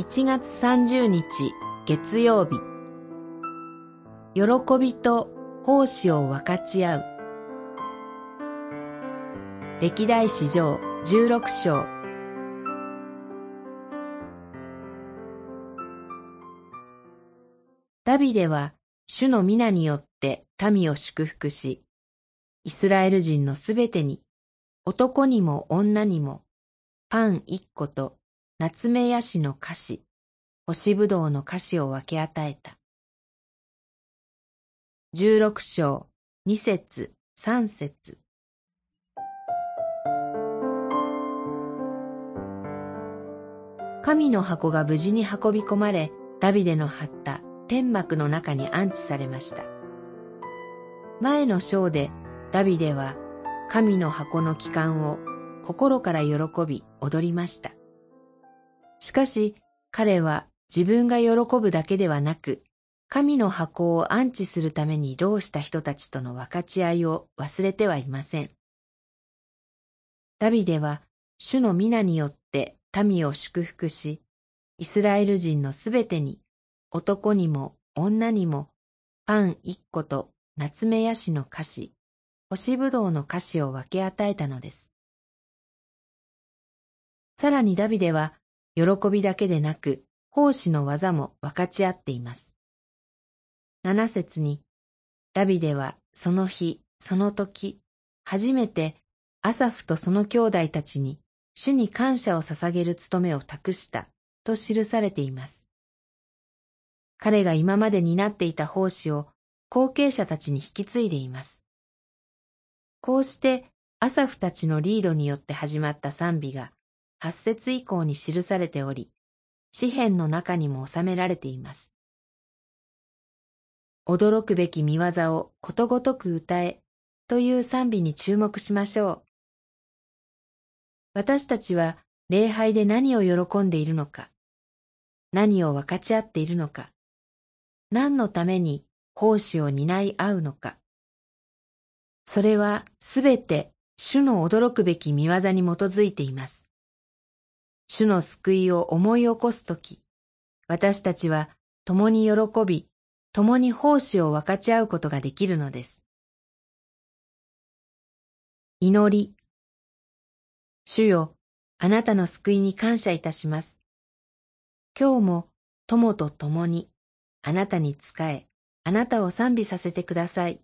7月30日月曜日。喜びと奉仕を分かち合う。歴代史上16章。ダビデは主の皆によって民を祝福し、イスラエル人のすべてに、男にも女にも、パン一個と夏目ヤシの菓子、干しぶどうの菓子を分け与えた。十六章、二節、三節。神の箱が無事に運び込まれ、ダビデの張った天幕の中に安置されました。前の章でダビデは神の箱の帰還を心から喜び踊りました。しかし彼は自分が喜ぶだけではなく、神の箱を安置するために労した人たちとの分かち合いを忘れてはいません。ダビデは主の皆によって民を祝福し、イスラエル人のすべてに、男にも女にも、パン一個と夏目ヤシの菓子、干しぶどうの菓子を分け与えたのです。さらにダビデは、喜びだけでなく、奉仕の技も分かち合っています。七節に、ダビデはその日、その時、初めてアサフとその兄弟たちに主に感謝を捧げる務めを託したと記されています。彼が今まで担っていた奉仕を後継者たちに引き継いでいます。こうしてアサフたちのリードによって始まった賛美が八節以降に記されており、詩篇の中にも収められています。驚くべき見業をことごとく歌えという賛美に注目しましょう。私たちは礼拝で何を喜んでいるのか、何を分かち合っているのか、何のために奉仕を担い合うのか。それはすべて主の驚くべき見業に基づいています。主の救いを思い起こすとき、私たちは共に喜び、共に奉仕を分かち合うことができるのです。祈り。主よ、あなたの救いに感謝いたします。今日も友と共に、あなたに仕え、あなたを賛美させてください。